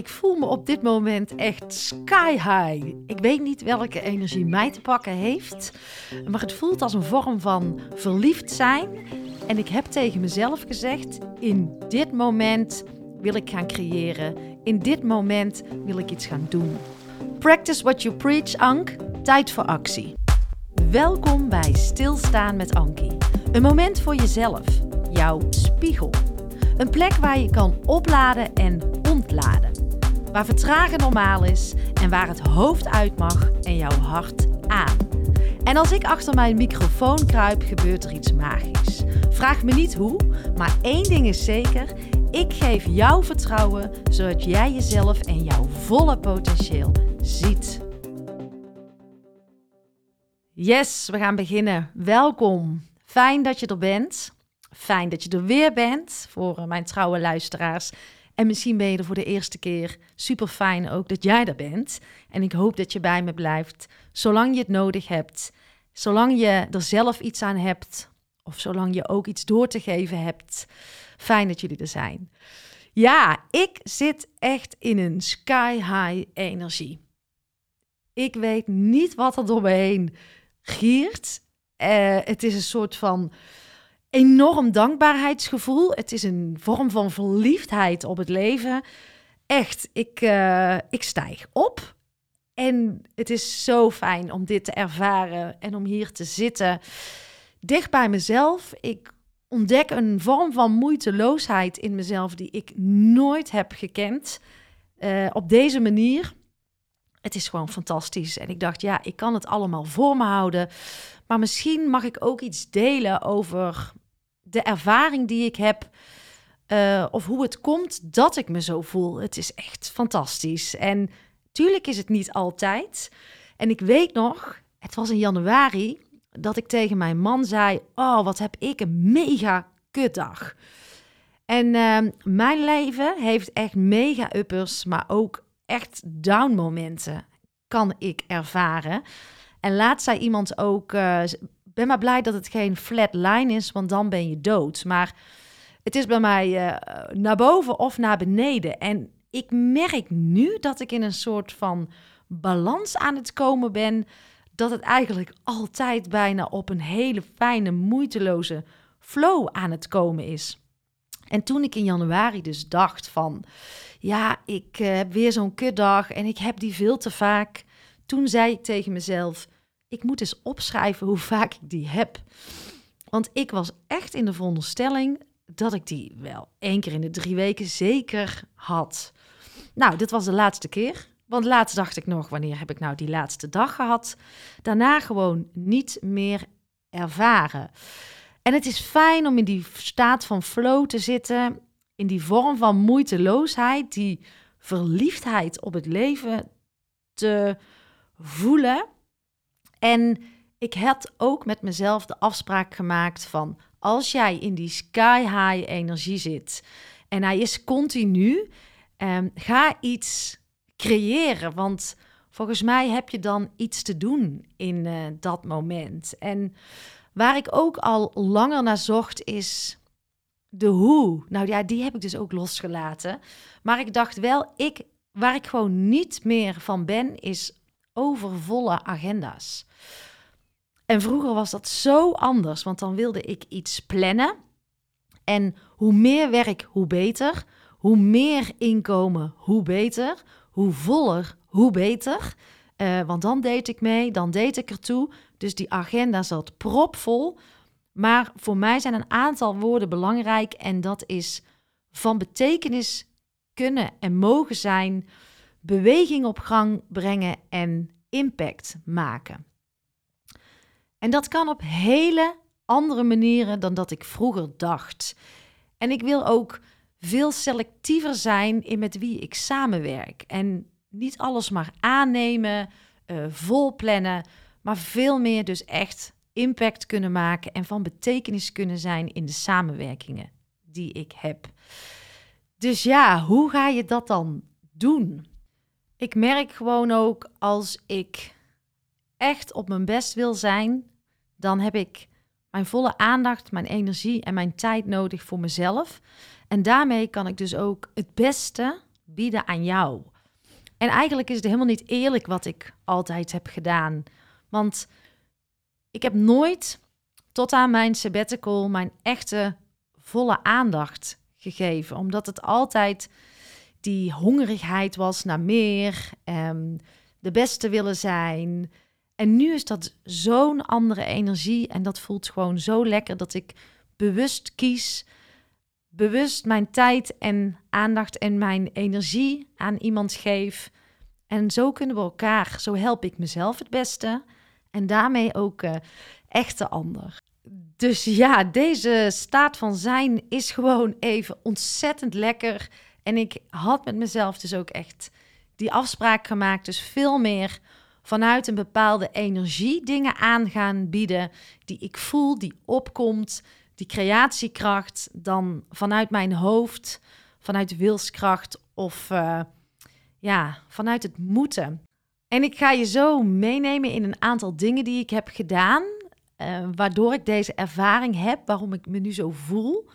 ik voel me op dit moment echt sky high. Ik weet niet welke energie mij te pakken heeft, maar het voelt als een vorm van verliefd zijn. En ik heb tegen mezelf gezegd: in dit moment wil ik gaan creëren. In dit moment wil ik iets gaan doen. Practice what you preach, Ank. Tijd voor actie. Welkom bij Stilstaan met Ankie. Een moment voor jezelf, jouw spiegel. Een plek waar je kan opladen en ontladen. Waar vertragen normaal is en waar het hoofd uit mag en jouw hart aan. En als ik achter mijn microfoon kruip, gebeurt er iets magisch. Vraag me niet hoe, maar één ding is zeker: ik geef jou vertrouwen zodat jij jezelf en jouw volle potentieel ziet. Yes, we gaan beginnen. Welkom. Fijn dat je er bent. Fijn dat je er weer bent voor mijn trouwe luisteraars. En misschien ben je er voor de eerste keer. Super fijn ook dat jij er bent. En ik hoop dat je bij me blijft, zolang je het nodig hebt. Zolang je er zelf iets aan hebt. Of zolang je ook iets door te geven hebt. Fijn dat jullie er zijn. Ja, ik zit echt in een sky high energie. Ik weet niet wat er door me heen giert. Uh, het is een soort van enorm dankbaarheidsgevoel. Het is een vorm van verliefdheid op het leven. Echt, ik, uh, ik stijg op. En het is zo fijn om dit te ervaren en om hier te zitten. Dicht bij mezelf. Ik ontdek een vorm van moeiteloosheid in mezelf die ik nooit heb gekend. Uh, op deze manier. Het is gewoon fantastisch. En ik dacht, ja, ik kan het allemaal voor me houden. Maar misschien mag ik ook iets delen over de ervaring die ik heb. Uh, of hoe het komt dat ik me zo voel. Het is echt fantastisch. En tuurlijk is het niet altijd. En ik weet nog, het was in januari, dat ik tegen mijn man zei: Oh, wat heb ik een mega kutdag. En uh, mijn leven heeft echt mega uppers, maar ook echt down momenten kan ik ervaren. En laat zei iemand ook: uh, ben maar blij dat het geen flat line is, want dan ben je dood. Maar het is bij mij uh, naar boven of naar beneden. En ik merk nu dat ik in een soort van balans aan het komen ben. Dat het eigenlijk altijd bijna op een hele fijne, moeiteloze flow aan het komen is. En toen ik in januari dus dacht van, ja, ik uh, heb weer zo'n kutdag en ik heb die veel te vaak. Toen zei ik tegen mezelf, ik moet eens opschrijven hoe vaak ik die heb. Want ik was echt in de veronderstelling dat ik die wel één keer in de drie weken zeker had. Nou, dit was de laatste keer. Want laatst dacht ik nog, wanneer heb ik nou die laatste dag gehad? Daarna gewoon niet meer ervaren. En het is fijn om in die staat van flow te zitten, in die vorm van moeiteloosheid, die verliefdheid op het leven te voelen. En ik had ook met mezelf de afspraak gemaakt van als jij in die sky high energie zit en hij is continu, um, ga iets creëren. Want volgens mij heb je dan iets te doen in uh, dat moment. En waar ik ook al langer naar zocht is de hoe. Nou ja, die heb ik dus ook losgelaten. Maar ik dacht wel, ik, waar ik gewoon niet meer van ben, is overvolle agenda's. En vroeger was dat zo anders, want dan wilde ik iets plannen. En hoe meer werk, hoe beter. Hoe meer inkomen, hoe beter. Hoe voller, hoe beter. Uh, want dan deed ik mee, dan deed ik ertoe. Dus die agenda zat propvol. Maar voor mij zijn een aantal woorden belangrijk en dat is van betekenis kunnen en mogen zijn, beweging op gang brengen en impact maken. En dat kan op hele andere manieren dan dat ik vroeger dacht. En ik wil ook veel selectiever zijn in met wie ik samenwerk. En niet alles maar aannemen, uh, vol plannen, maar veel meer dus echt impact kunnen maken en van betekenis kunnen zijn in de samenwerkingen die ik heb. Dus ja, hoe ga je dat dan doen? Ik merk gewoon ook als ik echt op mijn best wil zijn, dan heb ik mijn volle aandacht, mijn energie en mijn tijd nodig voor mezelf. En daarmee kan ik dus ook het beste bieden aan jou. En eigenlijk is het helemaal niet eerlijk wat ik altijd heb gedaan. Want ik heb nooit tot aan mijn sabbatical mijn echte volle aandacht gegeven. Omdat het altijd die hongerigheid was naar meer, um, de beste willen zijn. En nu is dat zo'n andere energie en dat voelt gewoon zo lekker dat ik bewust kies, bewust mijn tijd en aandacht en mijn energie aan iemand geef. En zo kunnen we elkaar, zo help ik mezelf het beste en daarmee ook uh, echt de ander. Dus ja, deze staat van zijn is gewoon even ontzettend lekker. En ik had met mezelf dus ook echt die afspraak gemaakt. Dus veel meer vanuit een bepaalde energie dingen aan gaan bieden die ik voel, die opkomt, die creatiekracht, dan vanuit mijn hoofd, vanuit wilskracht of uh, ja, vanuit het moeten. En ik ga je zo meenemen in een aantal dingen die ik heb gedaan, uh, waardoor ik deze ervaring heb, waarom ik me nu zo voel.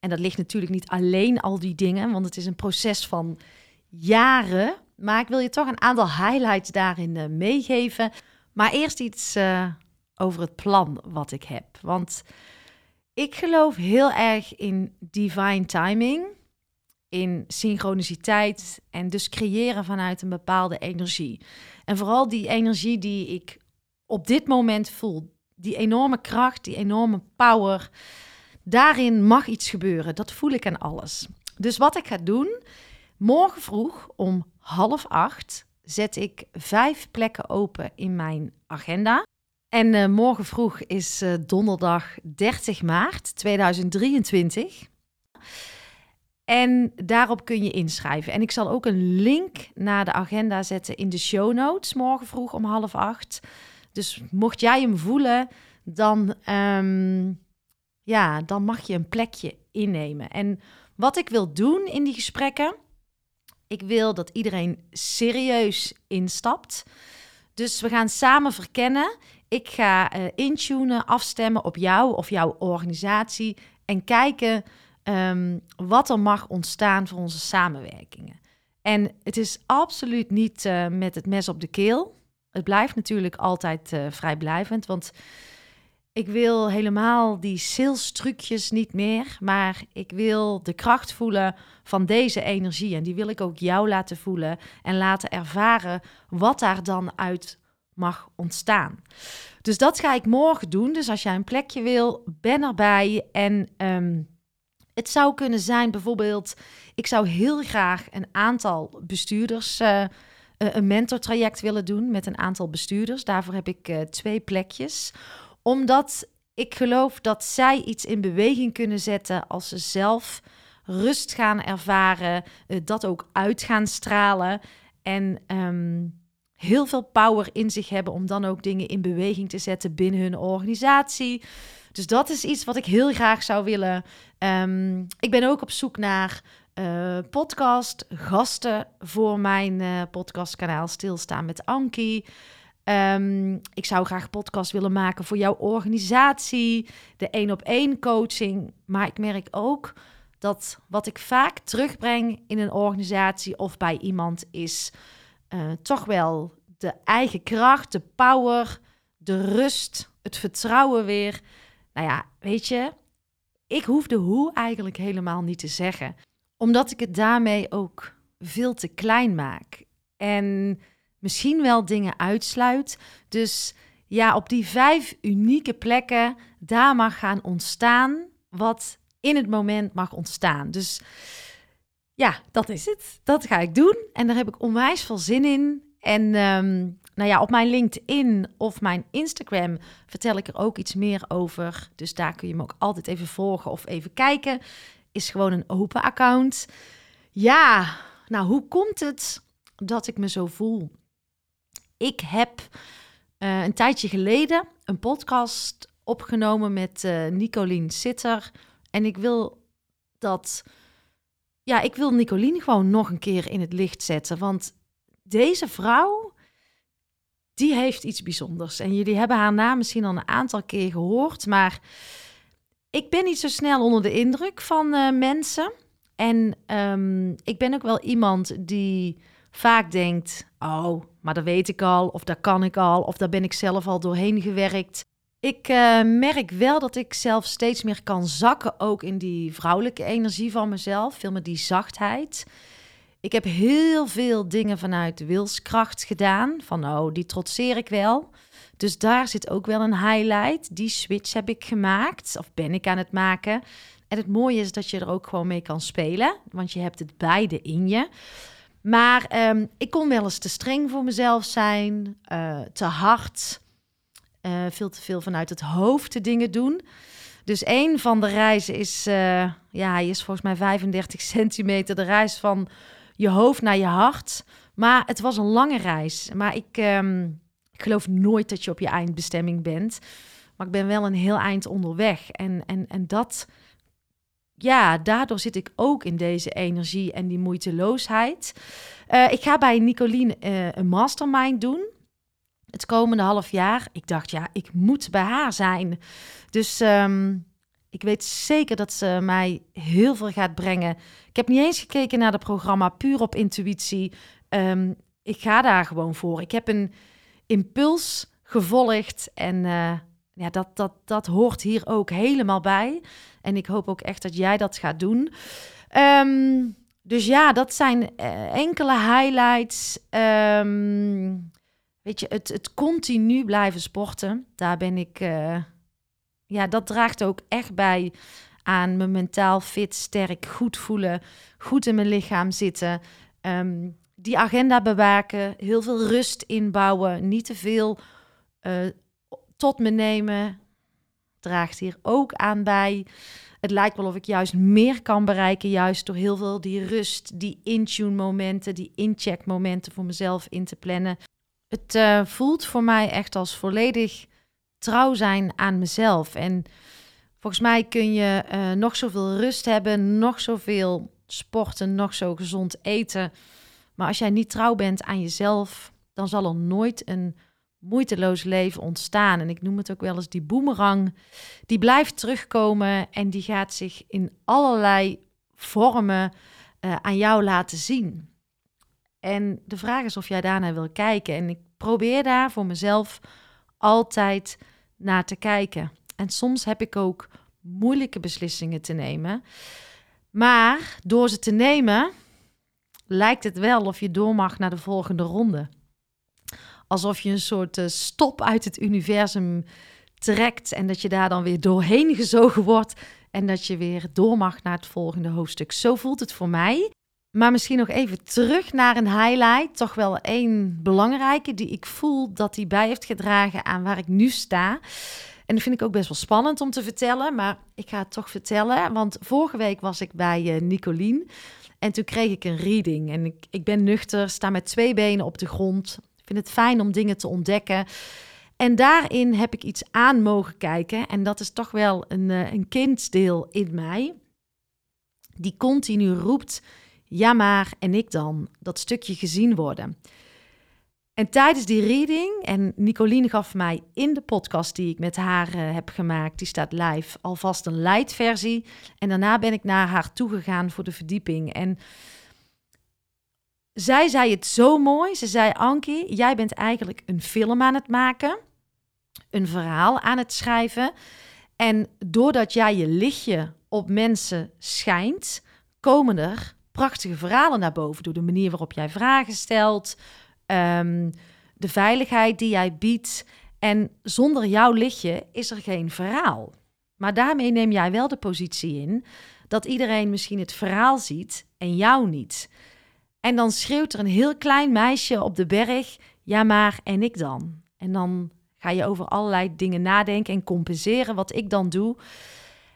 En dat ligt natuurlijk niet alleen al die dingen, want het is een proces van jaren. Maar ik wil je toch een aantal highlights daarin uh, meegeven. Maar eerst iets uh, over het plan wat ik heb. Want ik geloof heel erg in divine timing, in synchroniciteit en dus creëren vanuit een bepaalde energie. En vooral die energie die ik op dit moment voel, die enorme kracht, die enorme power, daarin mag iets gebeuren. Dat voel ik aan alles. Dus wat ik ga doen, morgen vroeg om half acht zet ik vijf plekken open in mijn agenda. En uh, morgen vroeg is uh, donderdag 30 maart 2023. En daarop kun je inschrijven. En ik zal ook een link naar de agenda zetten in de show notes morgen vroeg om half acht. Dus mocht jij hem voelen, dan, um, ja, dan mag je een plekje innemen. En wat ik wil doen in die gesprekken, ik wil dat iedereen serieus instapt. Dus we gaan samen verkennen. Ik ga uh, intunen, afstemmen op jou of jouw organisatie en kijken um, wat er mag ontstaan voor onze samenwerkingen. En het is absoluut niet uh, met het mes op de keel. Het blijft natuurlijk altijd uh, vrijblijvend, want ik wil helemaal die sales trucjes niet meer, maar ik wil de kracht voelen van deze energie. En die wil ik ook jou laten voelen en laten ervaren wat daar dan uit mag ontstaan. Dus dat ga ik morgen doen. Dus als jij een plekje wil, ben erbij. En um, het zou kunnen zijn bijvoorbeeld, ik zou heel graag een aantal bestuurders. Uh, een mentortraject willen doen met een aantal bestuurders. Daarvoor heb ik uh, twee plekjes omdat ik geloof dat zij iets in beweging kunnen zetten als ze zelf rust gaan ervaren, uh, dat ook uit gaan stralen en um, heel veel power in zich hebben om dan ook dingen in beweging te zetten binnen hun organisatie. Dus dat is iets wat ik heel graag zou willen. Um, ik ben ook op zoek naar uh, podcast, gasten voor mijn uh, podcastkanaal Stilstaan met Ankie. Um, ik zou graag podcast willen maken voor jouw organisatie, de één op één coaching. Maar ik merk ook dat wat ik vaak terugbreng in een organisatie of bij iemand is uh, toch wel de eigen kracht, de power, de rust, het vertrouwen weer. Nou ja, weet je, ik hoef de hoe eigenlijk helemaal niet te zeggen, omdat ik het daarmee ook veel te klein maak. En misschien wel dingen uitsluit. Dus ja, op die vijf unieke plekken, daar mag gaan ontstaan wat in het moment mag ontstaan. Dus ja, dat is het. Dat ga ik doen. En daar heb ik onwijs veel zin in. En um, nou ja, op mijn LinkedIn of mijn Instagram vertel ik er ook iets meer over. Dus daar kun je me ook altijd even volgen of even kijken. Is gewoon een open account. Ja, nou hoe komt het dat ik me zo voel? Ik heb uh, een tijdje geleden een podcast opgenomen met uh, Nicolien Sitter. En ik wil dat. Ja, ik wil Nicolien gewoon nog een keer in het licht zetten. Want deze vrouw, die heeft iets bijzonders. En jullie hebben haar naam misschien al een aantal keer gehoord. Maar ik ben niet zo snel onder de indruk van uh, mensen. En ehm, ik ben ook wel iemand die vaak denkt: Oh, maar dat weet ik al, of dat kan ik al, of daar ben ik zelf al doorheen gewerkt. Ik uh, merk wel dat ik zelf steeds meer kan zakken, ook in die vrouwelijke energie van mezelf, veel meer die zachtheid. Ik heb heel veel dingen vanuit wilskracht gedaan, van oh, die trotseer ik wel. Dus daar zit ook wel een highlight. Die switch heb ik gemaakt, of ben ik aan het maken. En het mooie is dat je er ook gewoon mee kan spelen, want je hebt het beide in je. Maar ehm, ik kon wel eens te streng voor mezelf zijn, uh, te hard, uh, veel te veel vanuit het hoofd de dingen doen. Dus een van de reizen is, uh, ja, hij is volgens mij 35 centimeter, de reis van je hoofd naar je hart. Maar het was een lange reis. Maar ik, um, ik geloof nooit dat je op je eindbestemming bent. Maar ik ben wel een heel eind onderweg. En, en, en dat ja, daardoor zit ik ook in deze energie en die moeiteloosheid. Uh, ik ga bij Nicoline uh, een mastermind doen. Het komende half jaar. Ik dacht, ja, ik moet bij haar zijn. Dus um, ik weet zeker dat ze mij heel veel gaat brengen. Ik heb niet eens gekeken naar het programma, puur op intuïtie. Um, ik ga daar gewoon voor. Ik heb een impuls gevolgd en uh, ja, dat, dat, dat hoort hier ook helemaal bij. En ik hoop ook echt dat jij dat gaat doen. Um, dus ja, dat zijn uh, enkele highlights. Um, weet je, het, het continu blijven sporten, daar ben ik. Uh, ja, dat draagt ook echt bij aan me mentaal fit, sterk, goed voelen, goed in mijn lichaam zitten. Um, die agenda bewaken, heel veel rust inbouwen, niet te veel uh, tot me nemen, draagt hier ook aan bij. Het lijkt wel of ik juist meer kan bereiken, juist door heel veel die rust, die in-tune momenten, die in-check momenten voor mezelf in te plannen. Het uh, voelt voor mij echt als volledig trouw zijn aan mezelf. En volgens mij kun je uh, nog zoveel rust hebben, nog zoveel sporten, nog zo gezond eten. Maar als jij niet trouw bent aan jezelf, dan zal er nooit een moeiteloos leven ontstaan. En ik noem het ook wel eens die boemerang. Die blijft terugkomen en die gaat zich in allerlei vormen uh, aan jou laten zien. En de vraag is of jij daarnaar wil kijken. En ik probeer daar voor mezelf altijd naar te kijken. En soms heb ik ook moeilijke beslissingen te nemen. Maar door ze te nemen, lijkt het wel of je door mag naar de volgende ronde alsof je een soort uh, stop uit het universum trekt en dat je daar dan weer doorheen gezogen wordt en dat je weer door mag naar het volgende hoofdstuk. Zo voelt het voor mij. Maar misschien nog even terug naar een highlight, toch wel één belangrijke die ik voel dat die bij heeft gedragen aan waar ik nu sta. En dat vind ik ook best wel spannend om te vertellen, maar ik ga het toch vertellen. Want vorige week was ik bij uh, Nicolien en toen kreeg ik een reading. En ik, ik ben nuchter, sta met twee benen op de grond vind het fijn om dingen te ontdekken. En daarin heb ik iets aan mogen kijken. En dat is toch wel een, uh, een kindsdeel in mij. Die continu roept, ja maar, en ik dan. Dat stukje gezien worden. En tijdens die reading, en Nicoline gaf mij in de podcast die ik met haar uh, heb gemaakt, die staat live, alvast een light versie. En daarna ben ik naar haar toegegaan voor de verdieping. En zij zei het zo mooi. Ze zei: Ankie, jij bent eigenlijk een film aan het maken, een verhaal aan het schrijven. En doordat jij je lichtje op mensen schijnt, komen er prachtige verhalen naar boven. Door de manier waarop jij vragen stelt, um, de veiligheid die jij biedt. En zonder jouw lichtje is er geen verhaal. Maar daarmee neem jij wel de positie in dat iedereen misschien het verhaal ziet en jou niet. En dan schreeuwt er een heel klein meisje op de berg: Ja, maar en ik dan? En dan ga je over allerlei dingen nadenken en compenseren wat ik dan doe.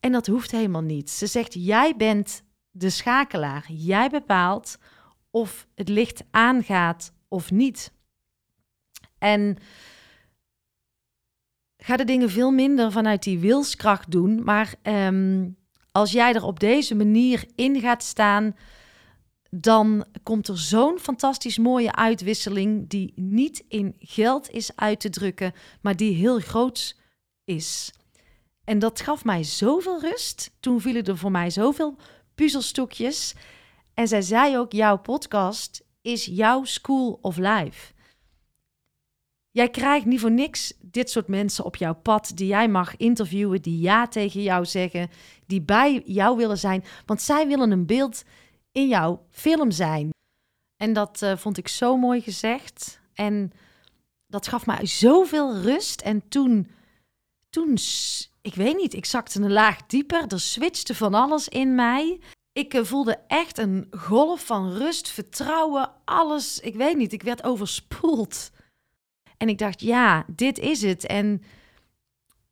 En dat hoeft helemaal niet. Ze zegt: Jij bent de schakelaar. Jij bepaalt of het licht aangaat of niet. En ga de dingen veel minder vanuit die wilskracht doen. Maar um, als jij er op deze manier in gaat staan dan komt er zo'n fantastisch mooie uitwisseling die niet in geld is uit te drukken, maar die heel groot is. En dat gaf mij zoveel rust. Toen vielen er voor mij zoveel puzzelstukjes. En zij zei ook: jouw podcast is jouw school of life. Jij krijgt niet voor niks dit soort mensen op jouw pad die jij mag interviewen, die ja tegen jou zeggen, die bij jou willen zijn, want zij willen een beeld in jouw film zijn. En dat uh, vond ik zo mooi gezegd. En dat gaf mij zoveel rust. En toen, toen, ik weet niet, ik zakte een laag dieper. Er switchte van alles in mij. Ik uh, voelde echt een golf van rust, vertrouwen, alles. Ik weet niet, ik werd overspoeld. En ik dacht, ja, dit is het. En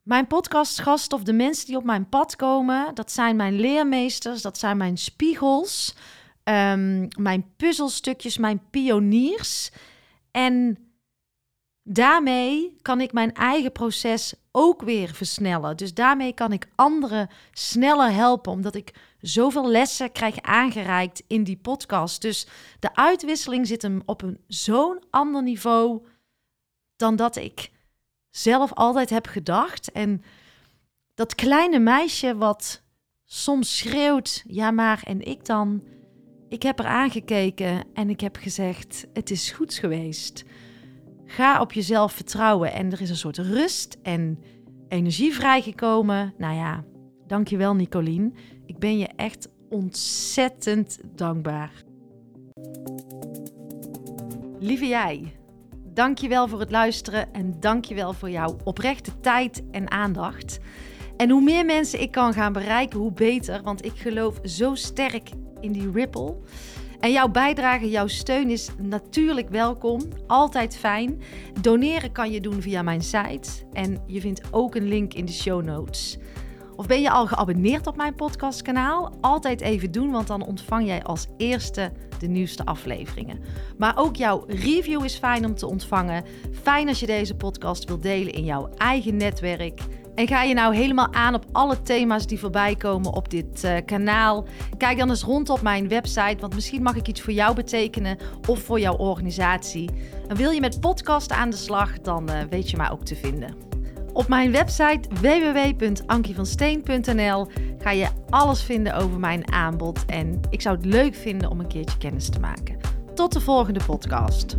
mijn podcastgast of de mensen die op mijn pad komen, dat zijn mijn leermeesters, dat zijn mijn spiegels, um, mijn puzzelstukjes, mijn pioniers. En daarmee kan ik mijn eigen proces ook weer versnellen. Dus daarmee kan ik anderen sneller helpen, omdat ik zoveel lessen krijg aangereikt in die podcast. Dus de uitwisseling zit hem op een zo'n ander niveau dan dat ik zelf altijd heb gedacht. En dat kleine meisje wat soms schreeuwt, ja maar, en ik dan. Ik heb er aangekeken en ik heb gezegd: Het is goed geweest. Ga op jezelf vertrouwen. En er is een soort rust en energie vrijgekomen. Nou ja, dankjewel Nicolien. Ik ben je echt ontzettend dankbaar. Lieve jij. Dankjewel voor het luisteren en dankjewel voor jouw oprechte tijd en aandacht. En hoe meer mensen ik kan gaan bereiken, hoe beter. Want ik geloof zo sterk in die ripple. En jouw bijdrage, jouw steun is natuurlijk welkom. Altijd fijn. Doneren kan je doen via mijn site. En je vindt ook een link in de show notes. Of ben je al geabonneerd op mijn podcastkanaal? Altijd even doen, want dan ontvang jij als eerste de nieuwste afleveringen. Maar ook jouw review is fijn om te ontvangen. Fijn als je deze podcast wilt delen in jouw eigen netwerk. En ga je nou helemaal aan op alle thema's die voorbij komen op dit uh, kanaal? Kijk dan eens rond op mijn website, want misschien mag ik iets voor jou betekenen of voor jouw organisatie. En wil je met podcast aan de slag, dan uh, weet je mij ook te vinden. Op mijn website www.ankievansteen.nl ga je alles vinden over mijn aanbod en ik zou het leuk vinden om een keertje kennis te maken. Tot de volgende podcast.